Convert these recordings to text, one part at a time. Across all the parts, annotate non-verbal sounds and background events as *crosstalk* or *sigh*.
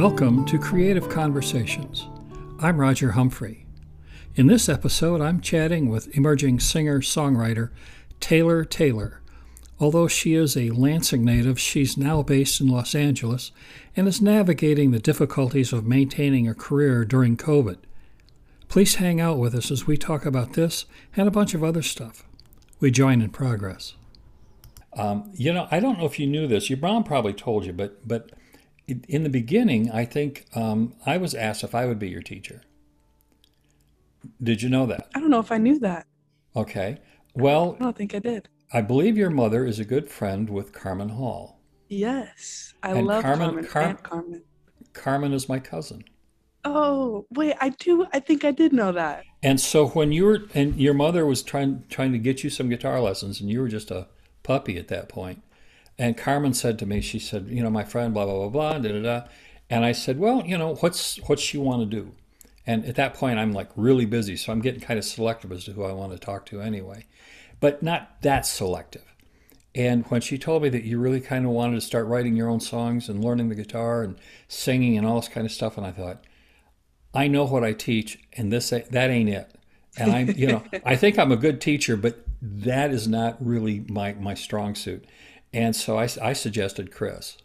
Welcome to Creative Conversations. I'm Roger Humphrey. In this episode, I'm chatting with emerging singer songwriter Taylor Taylor. Although she is a Lansing native, she's now based in Los Angeles and is navigating the difficulties of maintaining a career during COVID. Please hang out with us as we talk about this and a bunch of other stuff. We join in progress. Um, you know, I don't know if you knew this. Your mom probably told you, but but in the beginning, I think um, I was asked if I would be your teacher. Did you know that? I don't know if I knew that. Okay. Well, I don't think I did. I believe your mother is a good friend with Carmen Hall. Yes, I And love Carmen- Carmen. Car- Aunt Carmen. Carmen is my cousin. Oh wait, I do. I think I did know that. And so when you were and your mother was trying trying to get you some guitar lessons and you were just a puppy at that point. And Carmen said to me, she said, you know, my friend, blah, blah, blah, blah, da, da, da. And I said, well, you know, what's what's she want to do? And at that point I'm like really busy, so I'm getting kind of selective as to who I want to talk to anyway. But not that selective. And when she told me that you really kind of wanted to start writing your own songs and learning the guitar and singing and all this kind of stuff, and I thought, I know what I teach, and this that ain't it. And I'm, you know, *laughs* I think I'm a good teacher, but that is not really my my strong suit. And so I, I suggested Chris.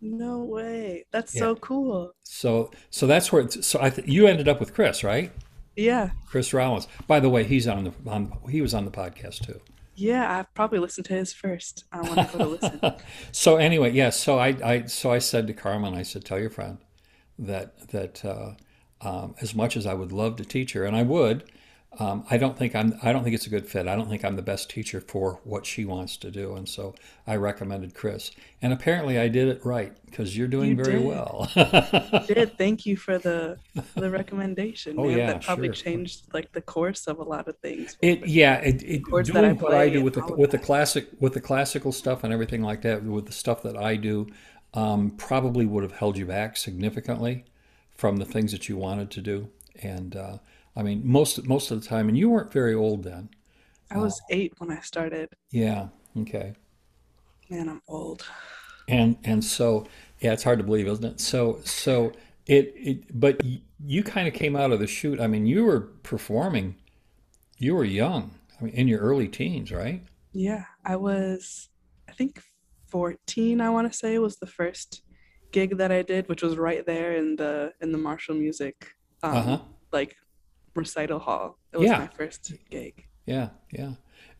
No way. That's Yeah. so cool. So so that's where so I th- you ended up with Chris, right? Yeah, Chris Rollins. By the way, he's on the on he was on the podcast too. yeah. I've probably listened to his first. I want to go to listen. *laughs* So anyway, yes. so I, I so I said to Carmen, I said, tell your friend that that uh, um, as much as I would love to teach her, and I would, um, I don't think I'm I don't think it's a good fit. I don't think I'm the best teacher for what she wants to do, and so I recommended Chris. And apparently, I did it right because you're doing You very did. well. *laughs* Did thank you for the the recommendation. Oh, man. yeah, that probably sure. changed like the course of a lot of things. It yeah, it, it Chords that I doing what I do with the with the classic with the classical stuff and everything like that, with the stuff that I do, um, probably would have held you back significantly from the things that you wanted to do. And uh, I mean, most most of the time, and you weren't very old then. I was eight when I started. Yeah. Okay. Man, I'm old. And and so yeah, it's hard to believe, isn't it? So so it it but y- you kind of came out of the chute. I mean, you were performing. You were young. I mean, in your early teens, right? Yeah, I was, I think 14, I want to say was the first gig that I did, which was right there in the in the Marshall Music um Uh-huh. like recital hall. It was Yeah. my first gig. Yeah, yeah,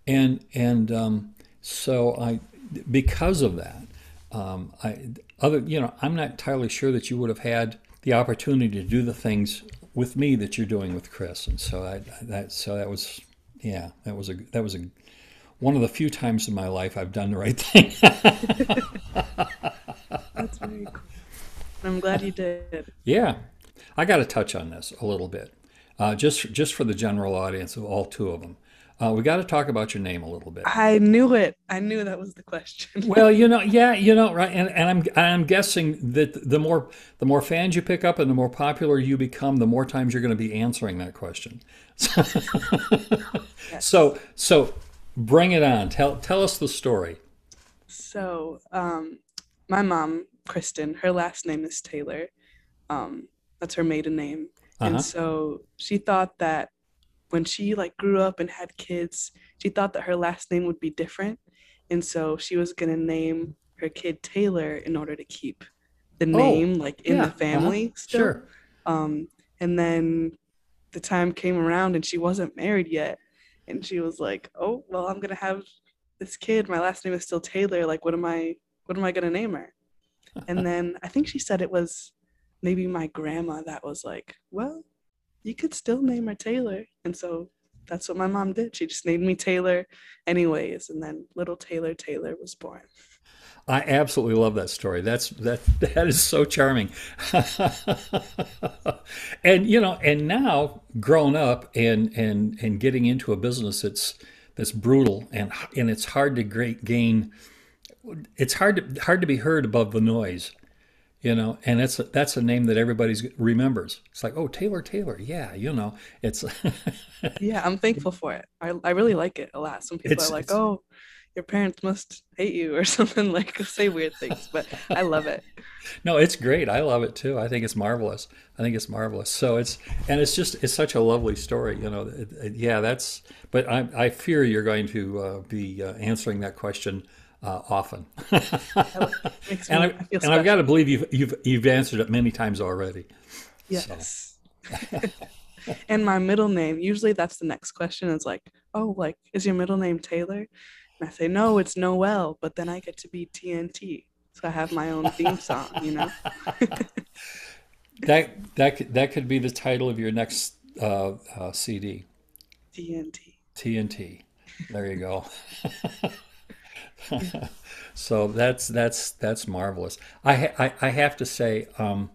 and and um, so I, because of that, um, I other you know I'm not entirely sure that you would have had the opportunity to do the things with me that you're doing with Chris, and so I that so that was yeah that was a that was a one of the few times in my life I've done the right thing. *laughs* That's very cool. I'm glad you did. yeah, I got to touch on this a little bit, uh, just just for the general audience of all two of them. Uh, we got to talk about your name a little bit. I knew it. I knew that was the question. *laughs* Well, you know, yeah, you know, right, and, and I'm I'm guessing that the more the more fans you pick up and the more popular you become, the more times you're going to be answering that question. *laughs* So so bring it on. Tell tell us the story. So, um, my mom, Kristen, her last name is Taylor. Um, that's her maiden name. Uh-huh. And so she thought that when she like grew up and had kids, she thought that her last name would be different. And so she was gonna name her kid Taylor in order to keep the name like in Oh, yeah, the family still. Sure. Um, and then the time came around and she wasn't married yet. And she was like, Oh, well, I'm gonna have this kid. My last name is still Taylor. Like, what am I what am I gonna name her? *laughs* And then I think she said it was maybe my grandma that was like, Well, you could still name her Taylor. And so that's what my mom did. She just named me Taylor anyways. And then little Taylor Taylor was born. I absolutely love that story. That's that that is so charming. *laughs* and you know, and now grown up and and and getting into a business that's that's brutal and and it's hard to great gain it's hard to hard to be heard above the noise. you know, and it's that's a name that everybody remembers. It's like, oh, Taylor Taylor, yeah, you know, it's. yeah, I'm thankful for it. I I really like it a lot. Some people are like, oh, your parents must hate you or *laughs* something like say weird things, but I love it. *laughs* No, it's great. I love it too. I think it's marvelous. I think it's marvelous. So it's and it's just it's such a lovely story. You know, it, it, yeah, that's. But I I fear you're going to uh, be uh, answering that question uh, often. *laughs* and I, and I've got to believe you've you've you've answered it many times already. Yes. So. and my middle name usually that's the next question is like oh like is your middle name taylor and I say, no, it's Noel, but then I get to be TNT. So I have my own theme song, you know? *laughs* that, that, that could be the title of your next uh, uh, CD. TNT. TNT. There you go. *laughs* so that's that's that's marvelous. I I, I have to say, um,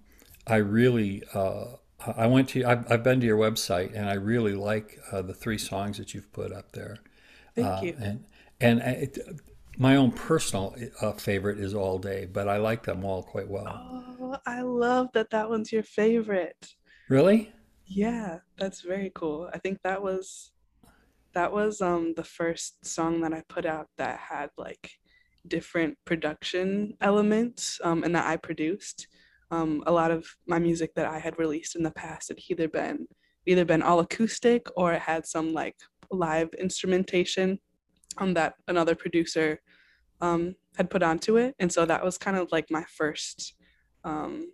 I really uh, I went to I've, I've been to your website and I really like uh, the three songs that you've put up there. Thank uh, you. And and it, my own personal uh, favorite is All Day, but I like them all quite well. Oh, I love that that one's your favorite. Really? Yeah, that's very cool. I think that was that was um the first song that I put out that had like different production elements um, and that I produced. Um, a lot of my music that I had released in the past had either been either been all acoustic or it had some like live instrumentation um, that another producer um, had put onto it. And so that was kind of like my first um,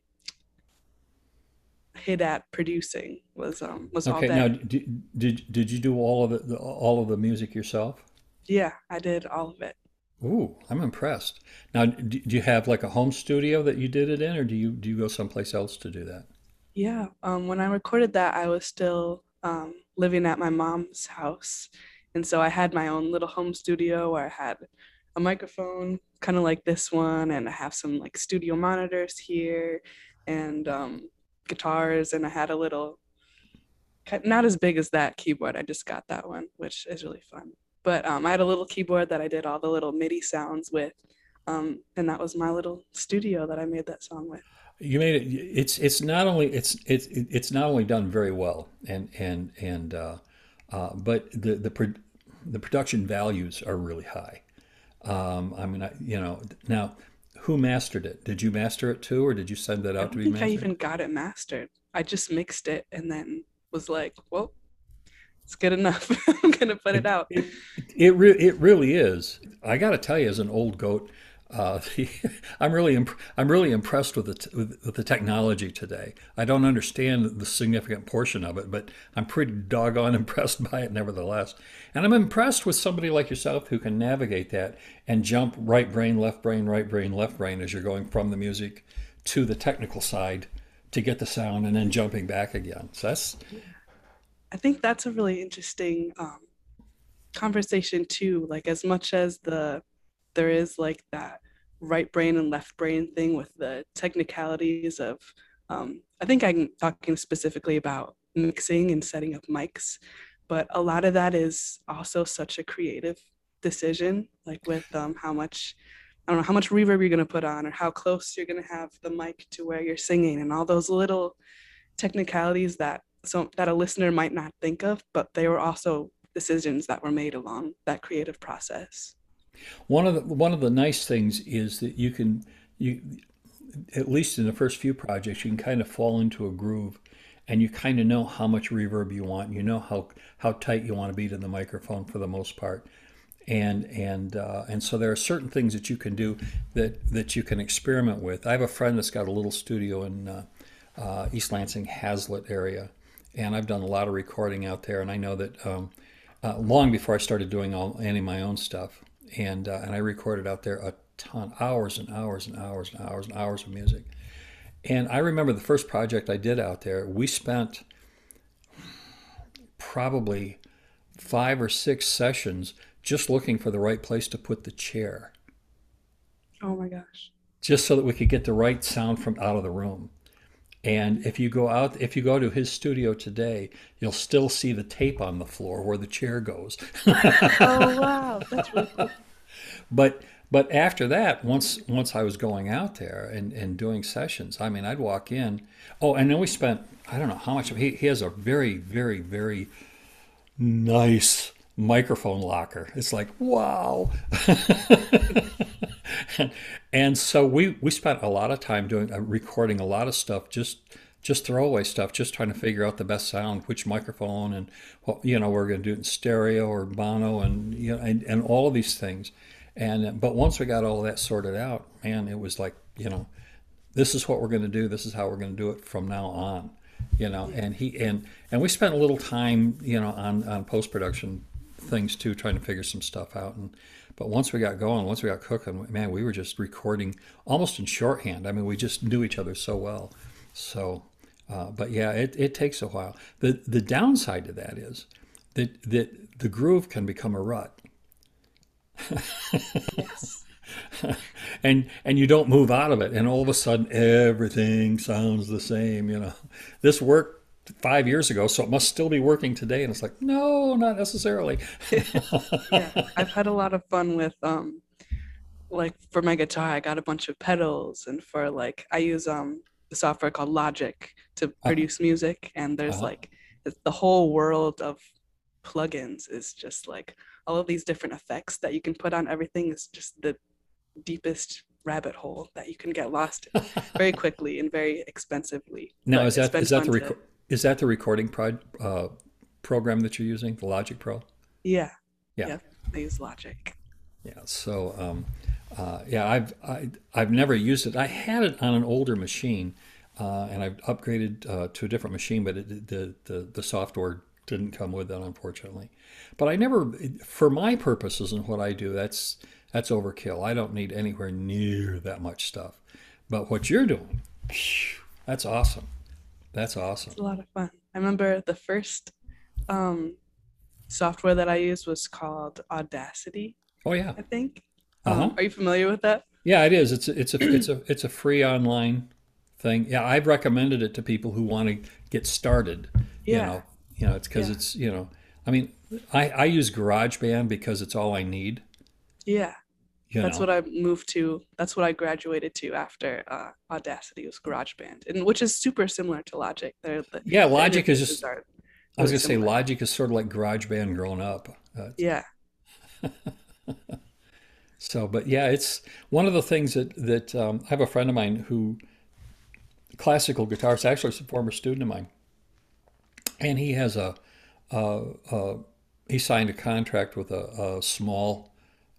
hit at producing was um, was okay, all now did, did did you do all of it all of the music yourself? Yeah, I did all of it. Ooh, I'm impressed. Now, do you have like a home studio that you did it in, or do you do you go someplace else to do that? Yeah, um, when I recorded that, I was still um, living at my mom's house, and so I had my own little home studio where I had a microphone, kind of like this one, and I have some like studio monitors here and um, guitars. And I had a little, not as big as that keyboard. I just got that one, which is really fun. But um, I had a little keyboard that I did all the little MIDI sounds with. Um, and that was my little studio that I made that song with you made it it's it's not only it's it's it's not only done very well and and and uh, uh, but the the the production values are really high. Um, I mean, I, you know, now who mastered it? Did you master it too, or did you send that out to be think mastered? I even got it mastered. I just mixed it and then was like, well, it's good enough. *laughs* I'm gonna put it, it out. It, it, re- it really is. I got to tell you, as an old goat, uh, *laughs* I'm really imp- I'm really impressed with the t- with, with, the technology today. I don't understand the significant portion of it, but I'm pretty doggone *laughs* impressed by it nevertheless. And I'm impressed with somebody like yourself who can navigate that and jump right brain, left brain, right brain, left brain as you're going from the music to the technical side to get the sound, and then jumping back again. So that's. I think that's a really interesting um, conversation too. Like as much as the there is like that right brain and left brain thing with the technicalities of um, i think i'm talking specifically about mixing and setting up mics but a lot of that is also such a creative decision like with um, how much i don't know how much reverb you're going to put on or how close you're going to have the mic to where you're singing and all those little technicalities that so that a listener might not think of but they were also decisions that were made along that creative process one of the one of the nice things is that you can you at least in the first few projects you can kind of fall into a groove and you kind of know how much reverb you want. You know how how tight you want to be to the microphone for the most part. And and uh, and so there are certain things that you can do that that you can experiment with. I have a friend that's got a little studio in uh, uh, East Lansing Haslett area, and I've done a lot of recording out there. And I know that um, uh, long before I started doing all any of my own stuff, and uh, and I recorded out there a ton, hours and hours and hours and hours and hours of music. And I remember the first project I did out there, we spent probably five or six sessions just looking for the right place to put the chair. Oh my gosh. Just so that we could get the right sound from out of the room. And if you go out, if you go to his studio today, you'll still see the tape on the floor where the chair goes. oh *laughs* wow, that's really cool. But but after that, once once I was going out there and, and doing sessions, I mean, I'd walk in. Oh, and then we spent I don't know how much. He he has a very very very nice microphone locker. It's like wow. and, *laughs* and so we we spent a lot of time doing uh, recording a lot of stuff just just throwaway stuff, just trying to figure out the best sound, which microphone, and what you know we're going to do it in stereo or mono, and you know, and, and all of these things. And but once we got all that sorted out, man, it was like you know, this is what we're going to do. This is how we're going to do it from now on. You know, and he and and we spent a little time, you know, on on post production things too, trying to figure some stuff out. And but once we got going, once we got cooking, man, we were just recording almost in shorthand. I mean, we just knew each other so well. So uh, but yeah, it, it takes a while. The, the downside to that is that, that the groove can become a rut. Yes. *laughs* and and you don't move out of it and all of a sudden everything sounds the same you know this worked five years ago so it must still be working today. And it's like no not necessarily. Yeah, I've had a lot of fun with um like for my guitar, I got a bunch of pedals and for like I use um the software called Logic to uh, produce music. And there's uh like the whole world of plugins is just like all of these different effects that you can put on everything is just the deepest rabbit hole that you can get lost in very *laughs* quickly and very expensively. now But is that is that the to reco- is that the recording prod, uh, program that you're using the logic pro yeah, yeah yeah, I use Logic. Yeah. So, um, uh, yeah, I've I, I've never used it. I had it on an older machine, uh, and I've upgraded uh, to a different machine, but it, the, the the software didn't come with that, unfortunately. But I never, for my purposes and what I do, that's that's overkill. I don't need anywhere near that much stuff. But what you're doing, that's awesome. That's awesome. It's a lot of fun. I remember the first um, software that I used was called Audacity, Oh yeah. I think. Uh-huh. Um, are you familiar with that? Yeah, it is. It's a, it's a it's a *clears throat* it's a free online thing. Yeah, I've recommended it to people who want to get started. You Yeah. know, you know, it's because Yeah. it's you know, I mean, I I use GarageBand because it's all I need. Yeah. You That's know, what I moved to. That's what I graduated to after uh, Audacity was GarageBand, and which is super similar to Logic. They're the, yeah, Logic is just. are I was gonna say. Logic is sort of like GarageBand grown up. Uh, Yeah. *laughs* so, but yeah, it's one of the things that that um, I have a friend of mine who classical guitarist, actually, is a former student of mine, and he has a, a, a he signed a contract with a, a small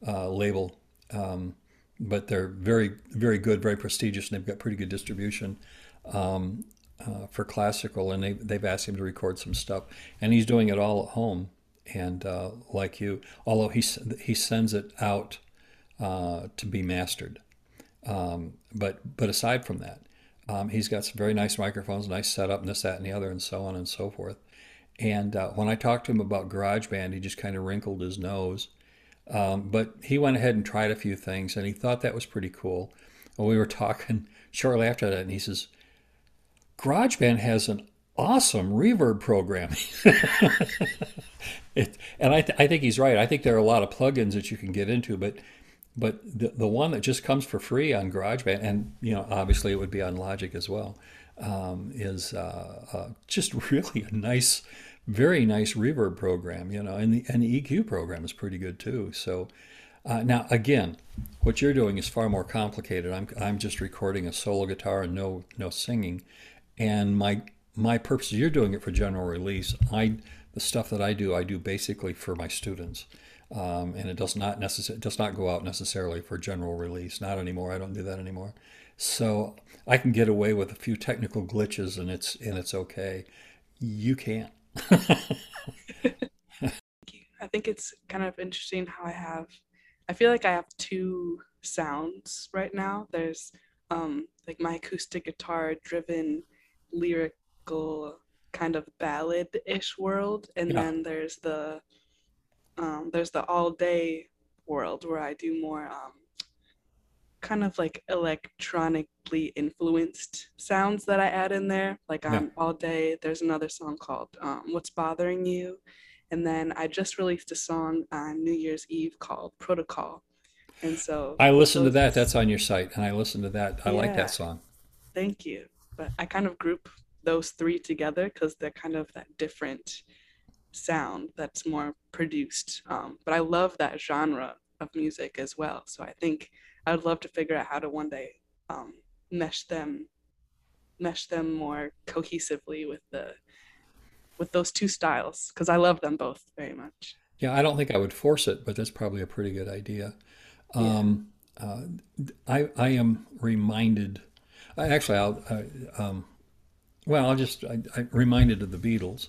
uh, label, um, but they're very very good, very prestigious, and they've got pretty good distribution um, uh, for classical, and they they've asked him to record some stuff, and he's doing it all at home, and uh, like you, although he he sends it out uh, to be mastered, um, but but aside from that. Um, he's got some very nice microphones, nice setup, and this, that, and the other, and so on and so forth. And uh, when I talked to him about GarageBand, he just kind of wrinkled his nose. Um, but he went ahead and tried a few things, and he thought that was pretty cool. And we were *laughs* talking shortly after that, and he says, GarageBand has an awesome reverb program. *laughs* it, and I, th- I think he's right. I think there are a lot of plugins that you can get into, but but the, the one that just comes for free on GarageBand, and you know, obviously it would be on Logic as well, um, is uh, uh, just *laughs* really a nice, very nice reverb program. You know, and the and the EQ program is pretty good too. So uh, now again, what you're doing is far more complicated. I'm I'm just recording a solo guitar and no no singing, and my my purpose you're doing it for general release. I the stuff that I do, I do basically for my students um, and it does not necessarily does not go out necessarily for general release. Not anymore. I don't do that anymore. So I can get away with a few technical glitches, and it's and it's okay. You can't. I think it's kind of interesting how I have. I feel like I have two sounds right now. There's um like my acoustic guitar driven lyrical kind of ballad-ish world and Yeah. then there's the um there's the all day world where I do more um kind of like electronically influenced sounds that I add in there. Like Yeah. on All Day, there's another song called um, What's Bothering You. And then I just released a song on New Year's Eve called Protocol. And so I listened to that. That's on your site, and I listened to that. I like that song. thank you. But I kind of group those three together because they're kind of that different sound that's more produced. Um, but I love that genre of music as well. So I think I would love to figure out how to one day um, mesh them mesh them more cohesively with the with those two styles because I love them both very much. Yeah, I don't think I would force it, but that's probably a pretty good idea. Yeah. Um, uh, I I am reminded. I, actually, I'll. I, um, well, I'll just. I, I reminded of the Beatles,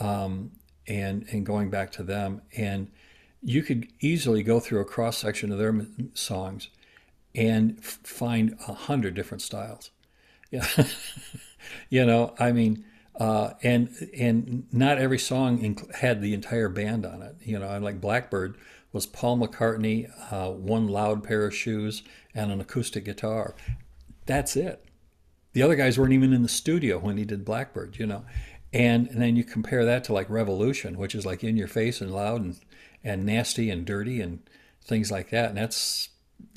um, and and going back to them, and you could easily go through a cross section of their songs and find a hundred different styles. Yeah, *laughs* you know, I mean, uh, and and not every song had the entire band on it. You know, like Blackbird was Paul McCartney, uh, one loud pair of shoes, and an acoustic guitar. That's it. The other guys weren't even in the studio when he did Blackbird. You know, and and then you compare that to like Revolution, which is like in your face and loud and and nasty and dirty and things like that. And that's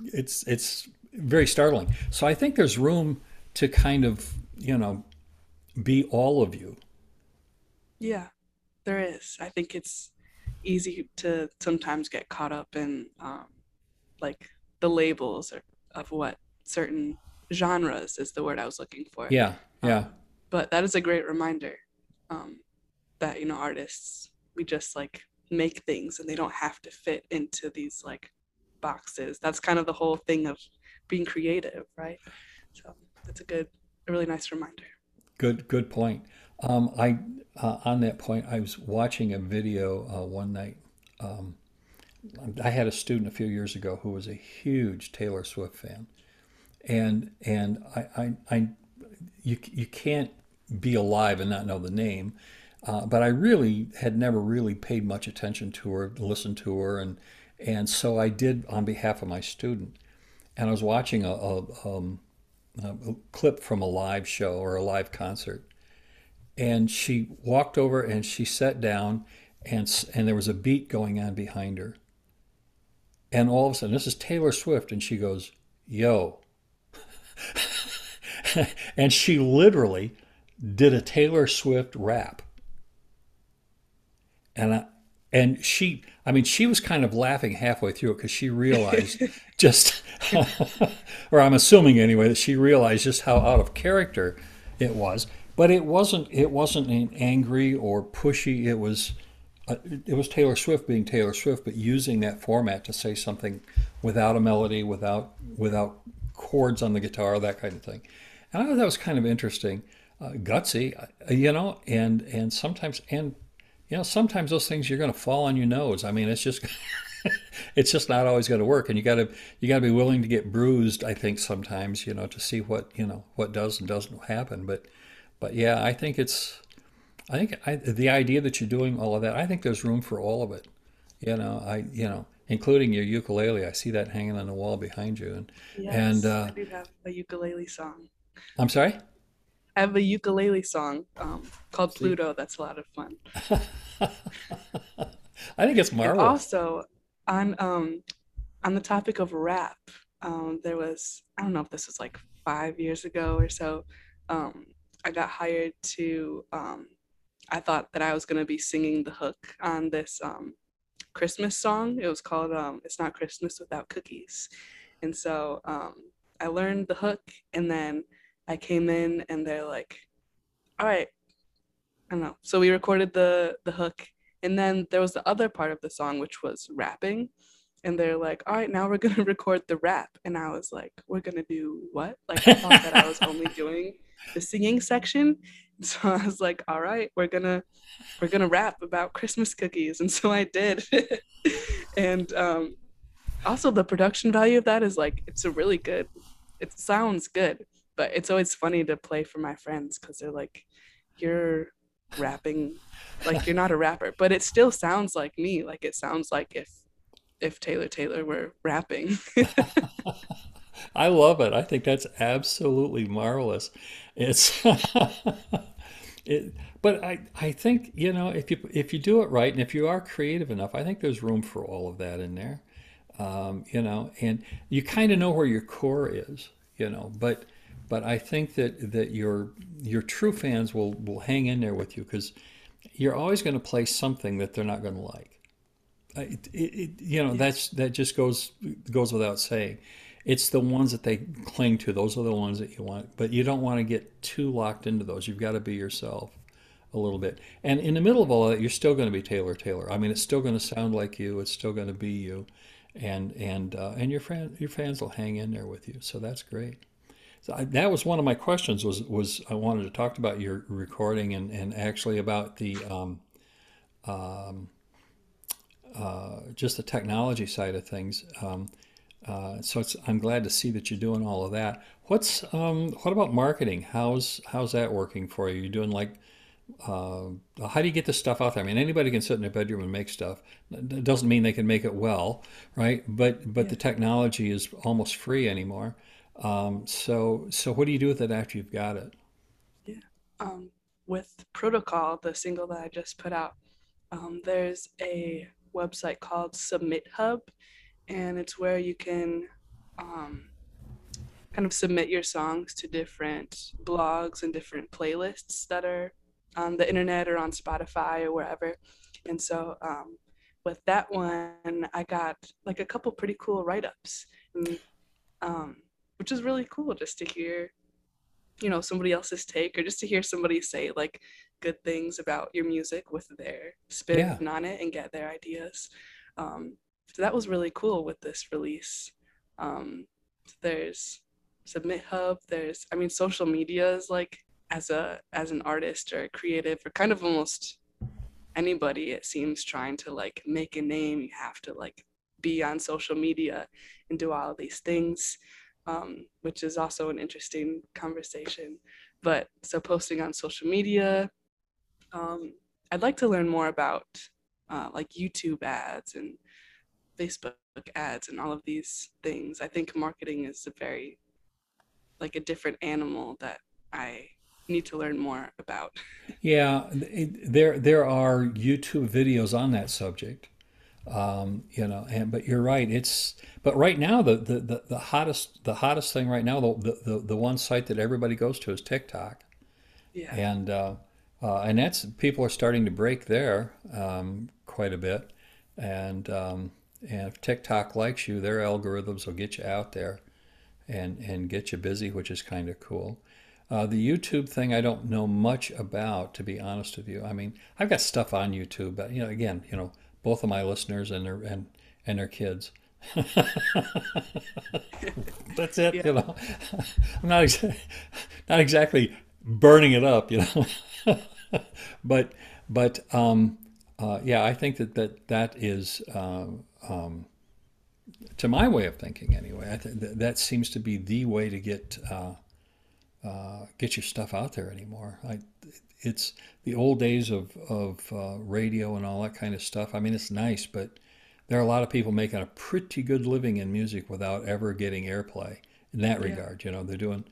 it's it's very startling. So I think there's room to kind of you know be all of you. Yeah, there is. I think it's easy to sometimes get caught up in um, like the labels or, of what certain genres is the word I was looking for. Yeah, yeah, Um, but that is a great reminder um, that you know artists we just like make things and they don't have to fit into these like boxes. That's kind of the whole thing of being creative, right? So that's a good, a really nice reminder. good good point. Um, I uh, on that point, I was watching a video uh, one night. Um, I had a student a few years ago who was a huge Taylor Swift fan, and and I, I, I you you can't be alive and not know the name. Uh, but I really had never really paid much attention to her, listened to her, and and so I did on behalf of my student. And I was watching a, a, um, a clip from a live show or a live concert, and she walked over and she sat down, and and there was a beat going on behind her, and all of a sudden this is Taylor Swift, and she goes, "Yo," *laughs* and she literally did a Taylor Swift rap. And I, and she i mean she was kind of laughing halfway through it because she realized *laughs* just *laughs* or i'm assuming anyway that she realized just how out of character it was. But it wasn't it wasn't an angry or pushy it was uh, it was taylor swift being taylor swift but using that format to say something without a melody without without chords on the guitar that kind of thing. And i thought that was kind of interesting uh, gutsy uh, you know and and sometimes and you know, sometimes those things you're going to fall on your nose. I mean, it's just *laughs* it's just not always going to work, and you got to you got to be willing to get bruised. I think sometimes, you know, to see what you know what does and doesn't happen. But but yeah, I think it's I think I, the idea that you're doing all of that. I think there's room for all of it. You know, I you know, including your ukulele. I see that hanging on the wall behind you, and and Yes, uh, I do have a ukulele song. I'm sorry. I have a ukulele song um, called Pluto that's a lot of fun. *laughs* I think it's And marvelous. also on um, on the topic of rap, um, there was I don't know if this was like five years ago or so. Um, I got hired to. Um, I thought that I was gonna be singing the hook on this um, Christmas song. It was called um, "It's Not Christmas Without Cookies," and so um, I learned the hook, and then I came in, and they're like, "All right, I don't know." So we recorded the the hook, and then there was the other part of the song which was rapping, and they're like, "All right, now we're *laughs* gonna record the rap," and I was like, "We're gonna do what?" Like I thought that I was only *laughs* doing the singing section, *laughs* so I was like, "All right, we're gonna we're gonna rap about Christmas cookies," and so I did, and um, also the production value of that is like it's a really good it sounds good but it's always funny to play for my friends because they're like you're rapping like you're not a rapper but it still sounds like me like it sounds like if if taylor taylor were rapping *laughs* I love it. I think that's absolutely marvelous. It's *laughs* it, but I I think you know if you if you do it right and if you are creative enough, I think there's room for all of that in there. um, you know, and you kind of know where your core is, you know, but but I think that that your your true fans will will hang in there with you because you're always going to play something that they're not going to like. It, it, it, you know, that's that just goes goes without saying. It's the ones that they cling to. Those are the ones that you want, but you don't want to get too locked into those. You've got to be yourself a little bit. And in the middle of all that, you're still going to be Taylor Taylor. I mean, it's still going to sound like you. It's still going to be you, and and uh, and your fan your fans will hang in there with you. So that's great. So I, that was one of my questions. Was was I wanted to talk about your recording and and actually about the um, um, uh, just the technology side of things. Um, uh, so I'm glad to see that you're doing all of that. What's um, what about marketing? How's how's that working for you? You're doing like uh, how do you get this stuff out there? I mean, anybody can sit in their bedroom and make stuff. It doesn't mean they can make it well, right? But but yeah. the technology is almost free anymore. Um, so so what do you do with it after you've got it? Yeah, um, with Protocol, the single that I just put out, um, there's a website called Submit Hub, and it's where you can um, kind of submit your songs to different blogs and different playlists that are on the internet or on Spotify or wherever. And so um, with that one, I got like a couple pretty cool write ups, um, which is really cool just to hear, you know, somebody else's take or just to hear somebody say like good things about your music with their spin yeah. on it and get their ideas. Um, so that was really cool with this release. Um, there's Submit Hub. There's, I mean, social media is like as a as an artist or a creative or kind of almost anybody it seems trying to like make a name you have to like be on social media and do all these things um, which is also an interesting conversation but so posting on social media um, i'd like to learn more about uh, like youtube ads and facebook ads and all of these things i think marketing is a very like a different animal that i need to learn more about. *laughs* Yeah, there there are YouTube videos on that subject. Um, you know, and but you're right. It's but right now the the, the, the hottest the hottest thing right now the, the the one site that everybody goes to is TikTok. Yeah. And uh, uh, and that's people are starting to break there um, quite a bit, and um, and if TikTok likes you, their algorithms will get you out there, and and get you busy, which is kind of cool. Uh, the YouTube thing, I don't know much about, to be honest with you. I mean, I've got stuff on YouTube, but you know, again, you know, both of my listeners and their and and their kids. *laughs* That's it, yeah. you know. *laughs* I'm not exa- not exactly burning it up, you know. *laughs* but but um, uh, yeah, I think that that that is. Uh, um, to my way of thinking, anyway, I th- that seems to be the way to get uh, uh, get your stuff out there anymore. I, it's the old days of, of uh, radio and all that kind of stuff. I mean, it's nice, but there are a lot of people making a pretty good living in music without ever getting airplay in that yeah. regard. You know, they're doing,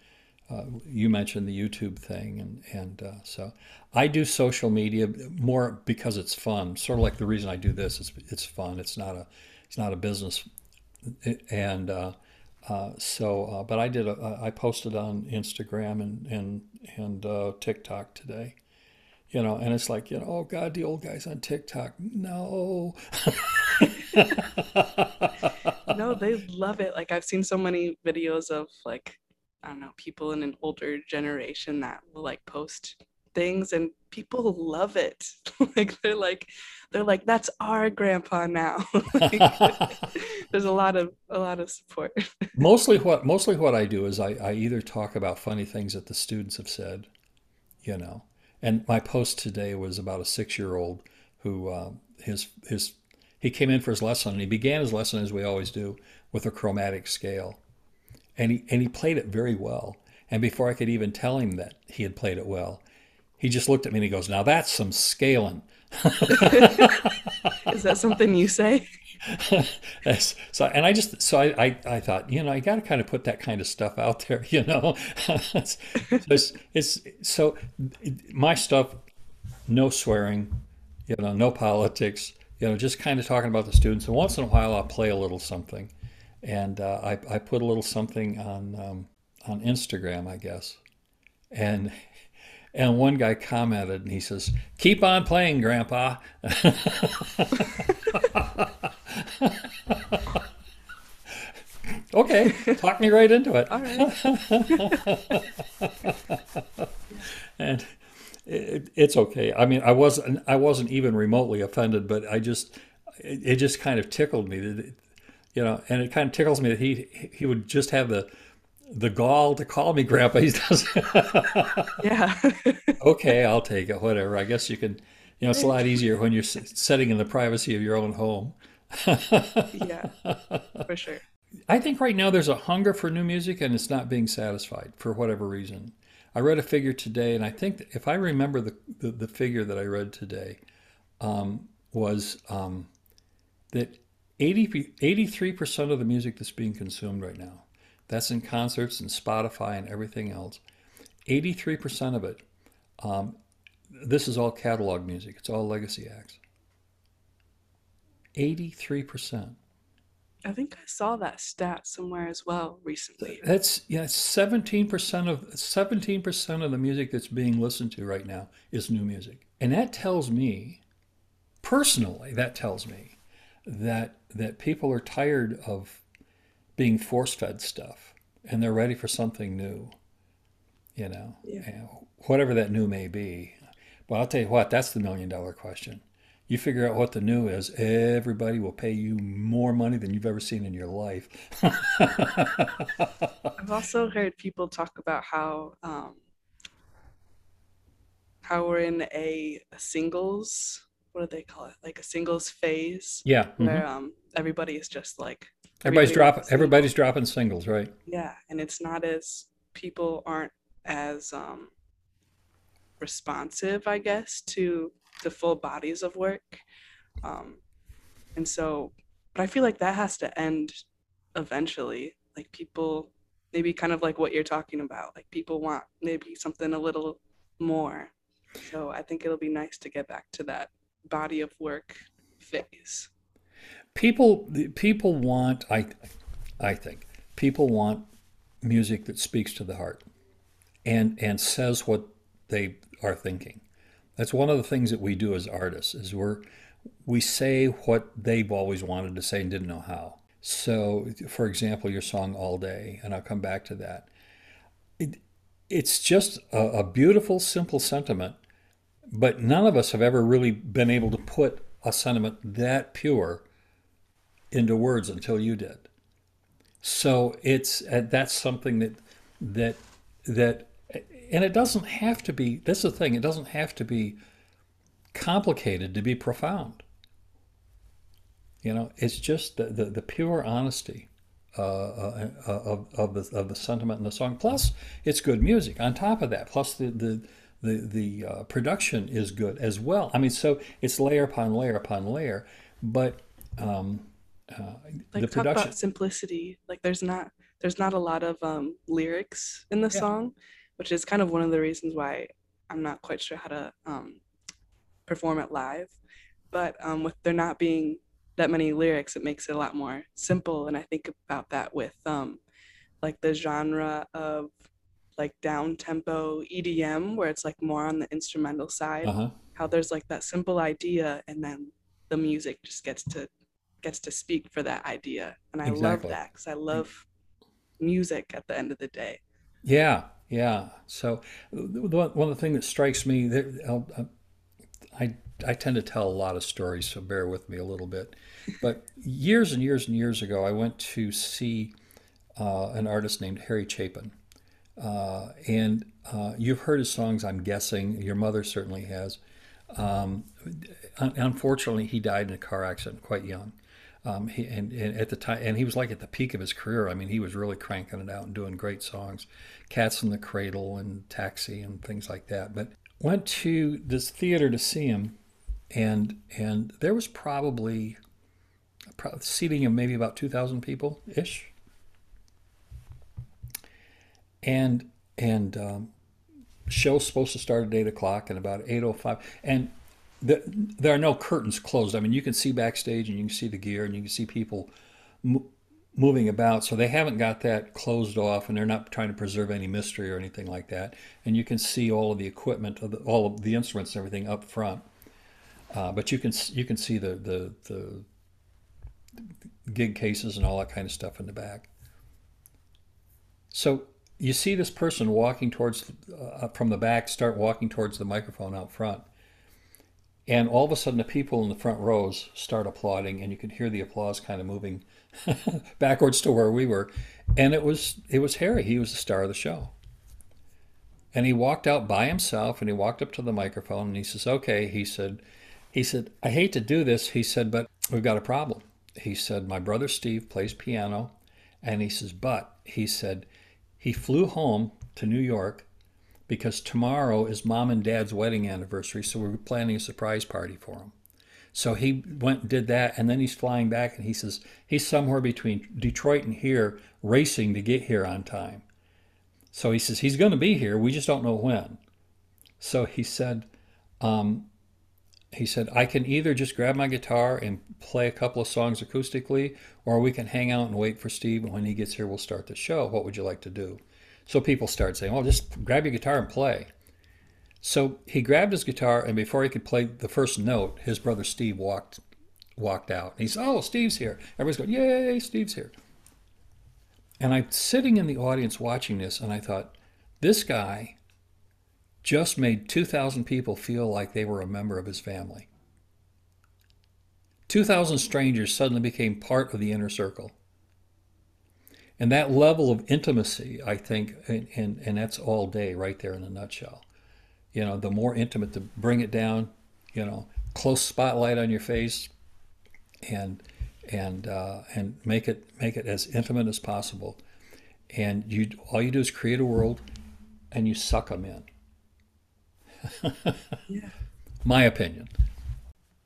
uh, you mentioned the YouTube thing. And, and uh, so I do social media more because it's fun. Sort of like the reason I do this is it's fun. It's not a, it's not a business. And, uh, so, uh, but I did. A, I posted on Instagram and and and uh, TikTok today. You know, and it's like you know, oh God, the old guys on TikTok. No. *laughs* no, they love it. Like I've seen so many videos of like I don't know people in an older generation that will like post things and people love it. *laughs* Like they're like they're like that's our grandpa now. *laughs* Like, *laughs* there's a lot of a lot of support. Mostly what mostly what i do is I, I either talk about funny things that the students have said you know. And my post today was about a six year old who uh, his his he came in for his lesson and he began his lesson as we always do with a chromatic scale. And he and he played it very well. And before i could even tell him that he had played it well he just looked at me and he goes, Now that's some scaling. *laughs* Is that something you say? *laughs* so and I just so I, I, I thought you know I got to kind of put that kind of stuff out *laughs* there you know it's, it's, it's, so my stuff no swearing you know no politics you know, just kind of talking about the students. And once in a while, I'll play a little something, and uh, I I put a little something on um, on Instagram, I guess, and. And one guy commented and he says, Keep on playing, Grandpa. *laughs* okay, talk me right into it. All right. *laughs* and it, it's okay. I mean, I wasn't I wasn't even remotely offended, but I just it, it just kind of tickled me that you know, and it kind of tickles me that he he would just have the the gall to call me grandpa. *laughs* He does. Yeah. *laughs* okay, I'll take it. Whatever. I guess you can. You know, it's a lot easier when you're sitting in the privacy of your own home. yeah. For sure. I think right now there's a hunger for new music and it's not being satisfied for whatever reason. I read a figure today, and I think if I remember the, the, the figure that I read today, um, was um, that 80, 83% of the music that's being consumed right now, that's in concerts and Spotify and everything else, 83% of it, um, this is all catalog music, it's all legacy acts. 83%. I think I saw that stat somewhere as well recently. That's yeah, seventeen percent of seventeen percent of the music that's being listened to right now is new music, and that tells me, personally, that tells me that that people are tired of being force fed stuff, and they're ready for something new. You know, Yeah. whatever that new may be. But I'll tell you what, that's the million dollar question. You figure out what the new is, everybody will pay you more money than you've ever seen in your life. *laughs* I've also heard people talk about how um, how we're in a, singles what do they call it like a singles phase Yeah. mhm. where um, everybody is just like Everybody's dropping. Everybody's dropping singles, right? yeah and it's not as people aren't as um, responsive i guess to the full bodies of work. Um, and so but i feel like that has to end eventually. Like people maybe kind of like what you're talking about. Like people want maybe something a little more. So i think it'll be nice to get back to that body of work phase People, people want. I, I think people want music that speaks to the heart, and and says what they are thinking. That's one of the things that we do as artists. Is we're we say what they've always wanted to say and didn't know how. So, for example, your song "All Day," and I'll come back to that. It, it's just a, a beautiful, simple sentiment, but none of us have ever really been able to put a sentiment that pure into words until you did. So it's uh, that's something that that that and it doesn't have to be. That's the thing. It doesn't have to be complicated to be profound. You know, it's just the the, the pure honesty uh, uh, uh, of, of the of the sentiment in the song. Plus, it's good music. On top of that, plus the the the, the uh, production is good as well. I mean, so it's layer upon layer upon layer, but um, uh, like the talk production. about simplicity like there's not there's not a lot of um, lyrics in the Yeah. song which is kind of one of the reasons why i'm not quite sure how to um, perform it live but um, with there not being that many lyrics it makes it a lot more simple and i think about that with um, like the genre of like down tempo edm where it's like more on the instrumental side Uh-huh. how there's like that simple idea and then the music just gets to gets to speak for that idea and i love that because i love music at the end of the day Yeah, yeah. So one of the things that strikes me, that I'll- I I tend to tell a lot of stories, so bear with me a little bit. But years and years and years ago, I went to see uh, an artist named Harry Chapin, uh, and uh, you've heard his songs. I'm guessing your mother certainly has. Um, un- unfortunately, he died in a car accident quite young. Um, he, and, and at the time, and he was like at the peak of his career. I mean, he was really cranking it out and doing great songs, "Cats in the Cradle" and "Taxi" and things like that. But went to this theater to see him, and and there was probably pro- seating of maybe about two thousand people ish. And and um, show's supposed to start at eight o'clock, and about eight o five, and the, there are no curtains closed. I mean, you can see backstage and you can see the gear and you can see people mo- moving about. So they haven't got that closed off and they're not trying to preserve any mystery or anything like that. And you can see all of the equipment, of the, all of the instruments and everything up front. Uh, but you can you can see the, the the gig cases and all that kind of stuff in the back. So you see this person walking towards uh, from the back, start walking towards the microphone out front and all of a sudden, the people in the front rows start applauding, and you could hear the applause kind of moving *laughs* backwards to where we were. And it was it was Harry. He was the star of the show. And he walked out by himself, and he walked up to the microphone, and he says, "Okay," he said. He said, "I hate to do this," he said, "but we've got a problem." He said, "My brother Steve plays piano," and he says, "But," he said, "he flew home to New York because tomorrow is mom and dad's wedding anniversary, so we're planning a surprise party for him. So he went and did that, and then he's flying back, and he says he's somewhere between Detroit and here, racing to get here on time. So he says he's going to be here, we just don't know when. So he said, um, he said I can either just grab my guitar and play a couple of songs acoustically, or we can hang out and wait for Steve, and when he gets here, we'll start the show. What would you like to do? So people start saying, well, just grab your guitar and play. So he grabbed his guitar, and before he could play the first note, his brother Steve walked walked out. And he said, oh, Steve's here. Everybody's going, yay, Steve's here. And I'm sitting in the audience watching this, and I thought, this guy just made 2,000 people feel like they were a member of his family. 2,000 strangers suddenly became part of the inner circle. And that level of intimacy, I think, and, and, and that's all day right there in a nutshell. You know, the more intimate to bring it down, you know, close spotlight on your face, and and uh, and make it make it as intimate as possible. And you all you do is create a world, and you suck them in. *laughs* Yeah. My opinion.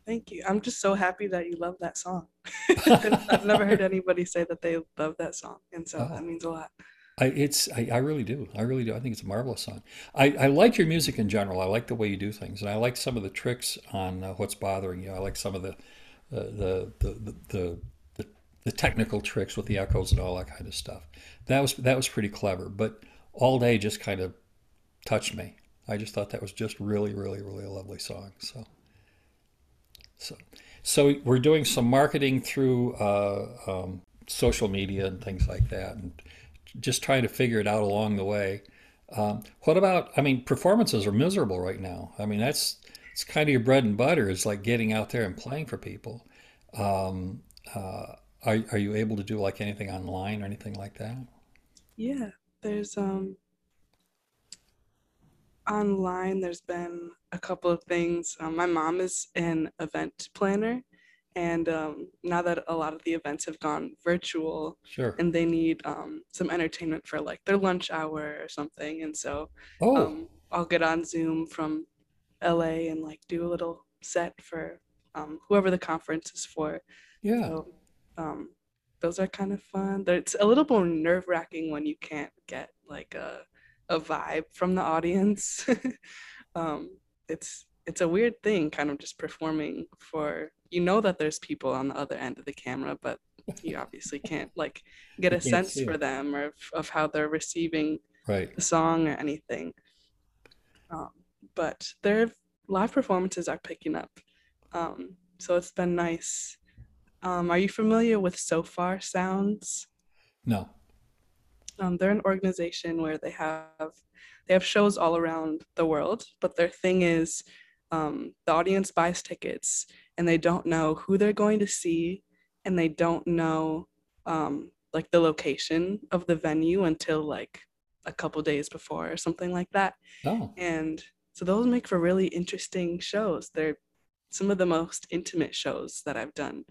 Thank you. I'm just so happy that you love that song. *laughs* *laughs* I've never heard anybody say that they love that song, and so Oh. that means a lot. I, it's I, I really do. I really do. I think it's a marvelous song. I, I like your music in general. I like the way you do things, and I like some of the tricks on uh, what's bothering you. I like some of the uh, the, the the the the technical tricks with the echoes and all that kind of stuff. That was that was pretty clever. But all day just kind of touched me. I just thought that was just really, really, really a lovely song. So so so we're doing some marketing through uh, um, social media and things like that, and just trying to figure it out along the way. Um, what about? I mean, performances are miserable right now. I mean, that's it's kind of your bread and butter. Is like getting out there and playing for people. Um, uh, are are you able to do like anything online or anything like that? Yeah, there's um online. There's been a couple of things. Um, my mom is an event planner, and um, now that a lot of the events have gone virtual, Sure. and they need um, some entertainment for like their lunch hour or something, and so Oh, um, I'll get on Zoom from LA and like do a little set for um, whoever the conference is for. yeah. So um, those are kind of fun. It's a little more nerve wracking when you can't get like a a vibe from the audience. *laughs* um, it's it's a weird thing, kind of just performing for you know that there's people on the other end of the camera, but you *laughs* obviously can't like get You a sense for it. them or of, of how they're receiving Right. the song or anything. Um, but their live performances are picking up. Um, so it's been nice. Um, are you familiar with Sofar Sounds? No. Um, they're an organization where they have they have shows all around the world, but their thing is um, the audience buys tickets and they don't know who they're going to see, and they don't know um, like the location of the venue until like a couple days before or something like that. Oh. And so those make for really interesting shows. They're some of the most intimate shows that I've done,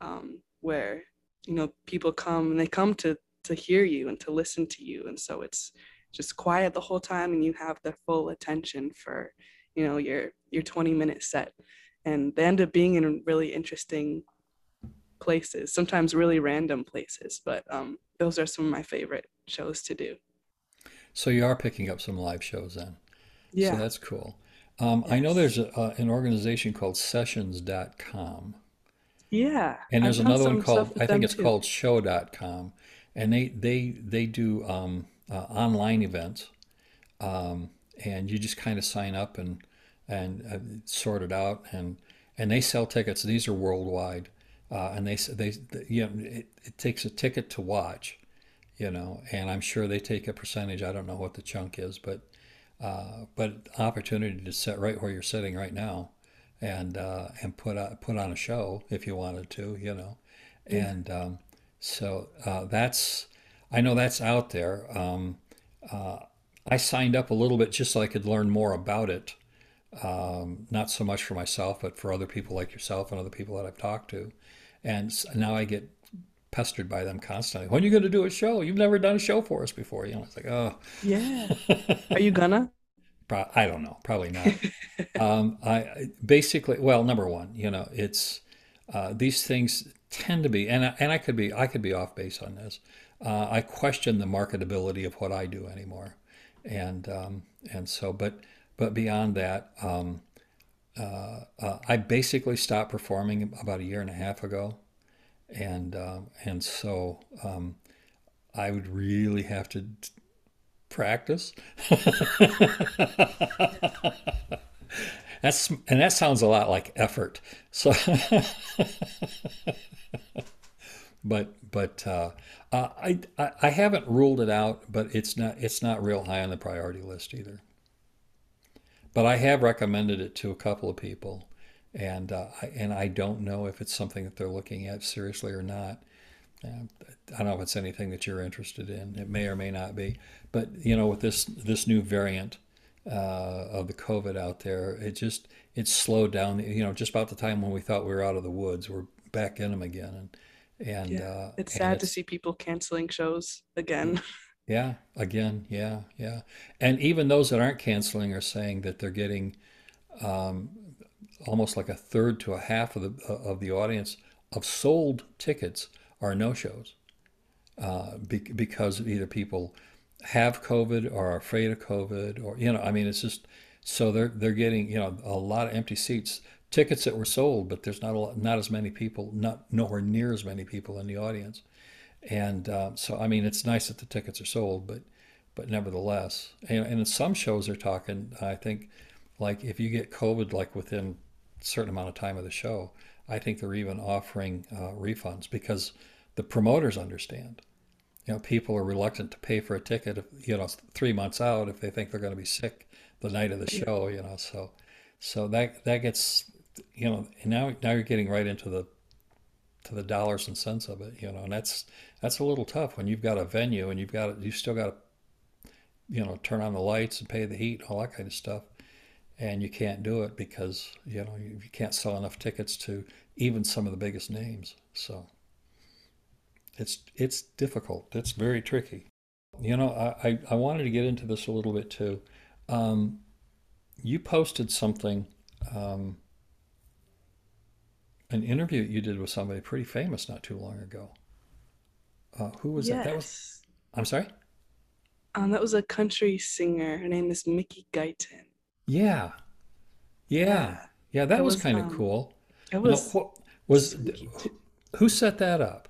um, where you know people come and they come to to hear you and to listen to you, and so it's just quiet the whole time, and you have the full attention for you know your your 20 minute set, and they end up being in really interesting places, sometimes really random places, but um, those are some of my favorite shows to do. So you are picking up some live shows then. So Yeah. that's cool. Um, I know there's Yes. a, uh, an organization called sessions.com. Yeah, And there's another one called, I think it's too. called show.com. And they, they, they do um, uh, online events. Um, and you just kind of sign up and, and uh, sort it out. And, and they sell tickets. These are worldwide. Uh, and they, they, they, you know, it, it takes a ticket to watch, you know, and I'm sure they take a percentage. I don't know what the chunk is, but, uh, but opportunity to sit right where you're sitting right now and uh, and put on, put on a show if you wanted to, you know. Yeah. And um, so uh, that's I know that's out there. Um, I signed up a little bit just so I could learn more about it. Um, not so much for myself, but for other people like yourself and other people that I've talked to. And now I get pestered by them constantly. When are you going to do a show? You've never done a show for us before. You know, it's like, oh, Yeah. *laughs* Are you gonna? I don't know, probably not. *laughs* Um, I- basically, well, number one, you know, it's uh, these things tend to be, and I, and I could be, I could be off base on this. Uh, I question the marketability of what I do anymore, and um, and so, but but beyond that, um, uh, I basically stopped performing about a year and a half ago, and um, and so um, I would really have to practice. *laughs* That's and that sounds a lot like effort. So, *laughs* but but uh, uh, I, I I haven't ruled it out, but it's not it's not real high on the priority list either. But I have recommended it to a couple of people, and uh, I, and I don't know if it's something that they're looking at seriously or not. Uh, I don't know if it's anything that you're interested in. It may or may not be. But you know, with this this new variant uh, of the COVID out there, it just it slowed down. You know, just about the time when we thought we were out of the woods, we're back in them again, and and Yeah. uh, It's and sad to it's see people canceling shows again. yeah, again, yeah, yeah. And even those that aren't canceling are saying that they're getting um, almost like a third to a half of the of the audience of sold tickets are no shows uh, be, because either people have COVID or are afraid of COVID or you know I mean it's just so they're they're getting you know a lot of empty seats. Tickets that were sold but there's not a lot, not as many people not nowhere near as many people in the audience. And uh, so I mean it's nice that the tickets are sold but but nevertheless. And, and in some shows they're talking I think like if you get COVID like within a certain amount of time of the show I think they're even offering uh, refunds because the promoters understand you know, people are reluctant to pay for a ticket, if, you know, three months out if they think they're going to be sick the night of the show, you know. So, so that that gets, you know, and now now you're getting right into the to the dollars and cents of it, you know, and that's that's a little tough when you've got a venue and you've got you still got to, you know, turn on the lights and pay the heat, all that kind of stuff, and you can't do it because you know you, you can't sell enough tickets to even some of the biggest names. So it's it's difficult. It's very tricky. You know, I, I, I wanted to get into this a little bit too. Um, you posted something, um, an interview you did with somebody pretty famous not too long ago. Uh, who was that? That was, Yes. I'm sorry? Um, that was a country singer. Her name is Mickey Guyton. Yeah, yeah, Yeah. yeah. That was was kind of um cool. it was what was who set that up?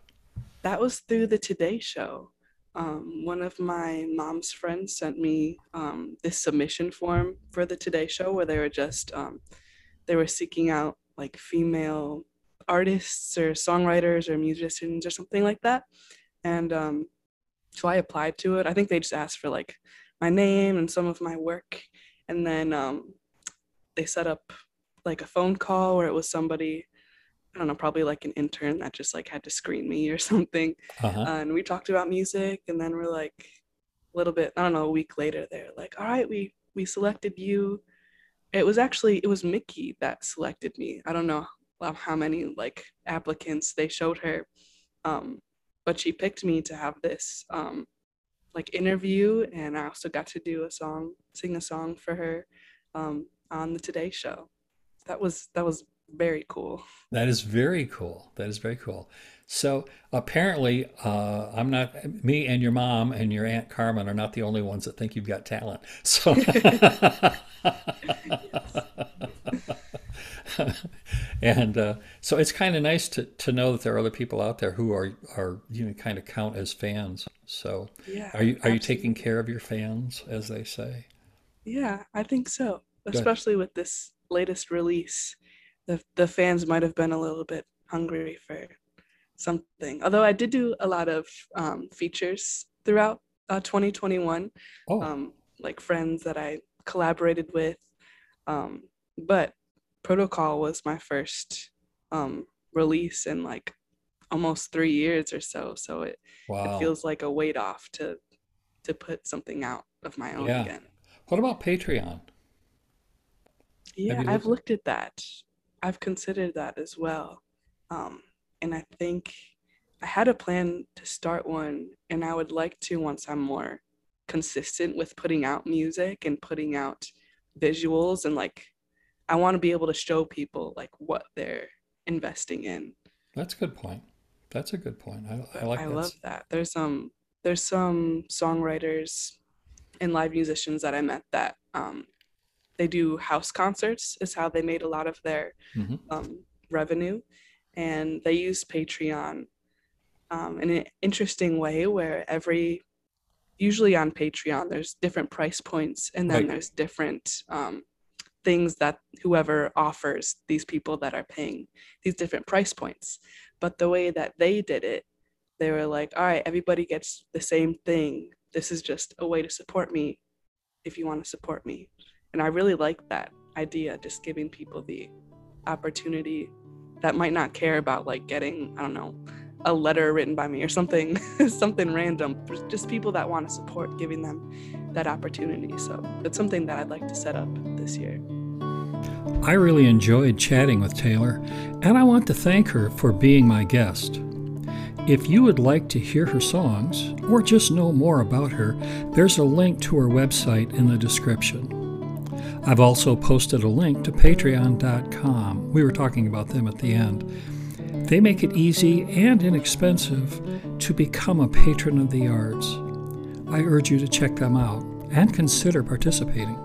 That was through the Today Show. Um, one of my mom's friends sent me um, this submission form for the Today Show where they were just um, they were seeking out like female artists or songwriters or musicians or something like that. And um, so I applied to it. I think they just asked for like my name and some of my work, and then um, they set up like a phone call where it was somebody I don't know, probably like an intern that just like had to screen me or *laughs* something. Uh-huh. Uh, and we talked about music, and then we're like a little bit, I don't know, a week later, they're like, all right, we we selected you. It was actually it was Mickey that selected me. I don't know how many like applicants they showed her, um, but she picked me to have this um, like interview, and I also got to do a song, sing a song for her um, on the Today Show. That was that was very cool. That is very cool. That is very cool. So apparently, uh, I'm not me and your mom and your aunt Carmen are not the only ones that think you've got talent. *laughs* So. *laughs* and uh, so it's kind of nice to, to know that there are other people out there who are are you know kind of count as fans. So Yeah. are you are you taking care of your fans, as they say? Yeah, I think so. Especially with this latest release. The the fans might have been a little bit hungry for something. Although I did do a lot of um, features throughout uh, 2021, Oh, um, like friends that I collaborated with. Um, but Protocol was my first um, release in like almost three years or so. So it, wow. it feels like a weight off to to put something out of my own Yeah. again. What about Patreon? Yeah, I've looked- looked at that. I've considered that as well. Um, and I think I had a plan to start one, and I would like to once I'm more consistent with putting out music and putting out visuals and like I want to be able to show people like what they're investing in. That's a good point. That's a good point. I, I like I that. love that. There's some there's some songwriters and live musicians that I met that um, they do house concerts is how they made a lot of their Mhm. um, revenue, and they use Patreon um, in an interesting way where every usually on Patreon there's different price points and then Right. there's different um, things that whoever offers these people that are paying these different price points. But the way that they did it, they were like, all right, everybody gets the same thing. This is just a way to support me if you want to support me. And I really like that idea, just giving people the opportunity that might not care about like getting, I don't know, a letter written by me or something, *laughs* something random. Just people that want to support, giving them that opportunity. So it's something that I'd like to set up this year. I really enjoyed chatting with Taylor, and I want to thank her for being my guest. If you would like to hear her songs or just know more about her, there's a link to her website in the description. I've also posted a link to patreon.com. We were talking about them at the end. They make it easy and inexpensive to become a patron of the arts. I urge you to check them out and consider participating.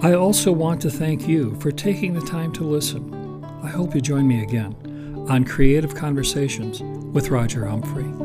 I also want to thank you for taking the time to listen. I hope you join me again on Creative Conversations with Roger Humphrey.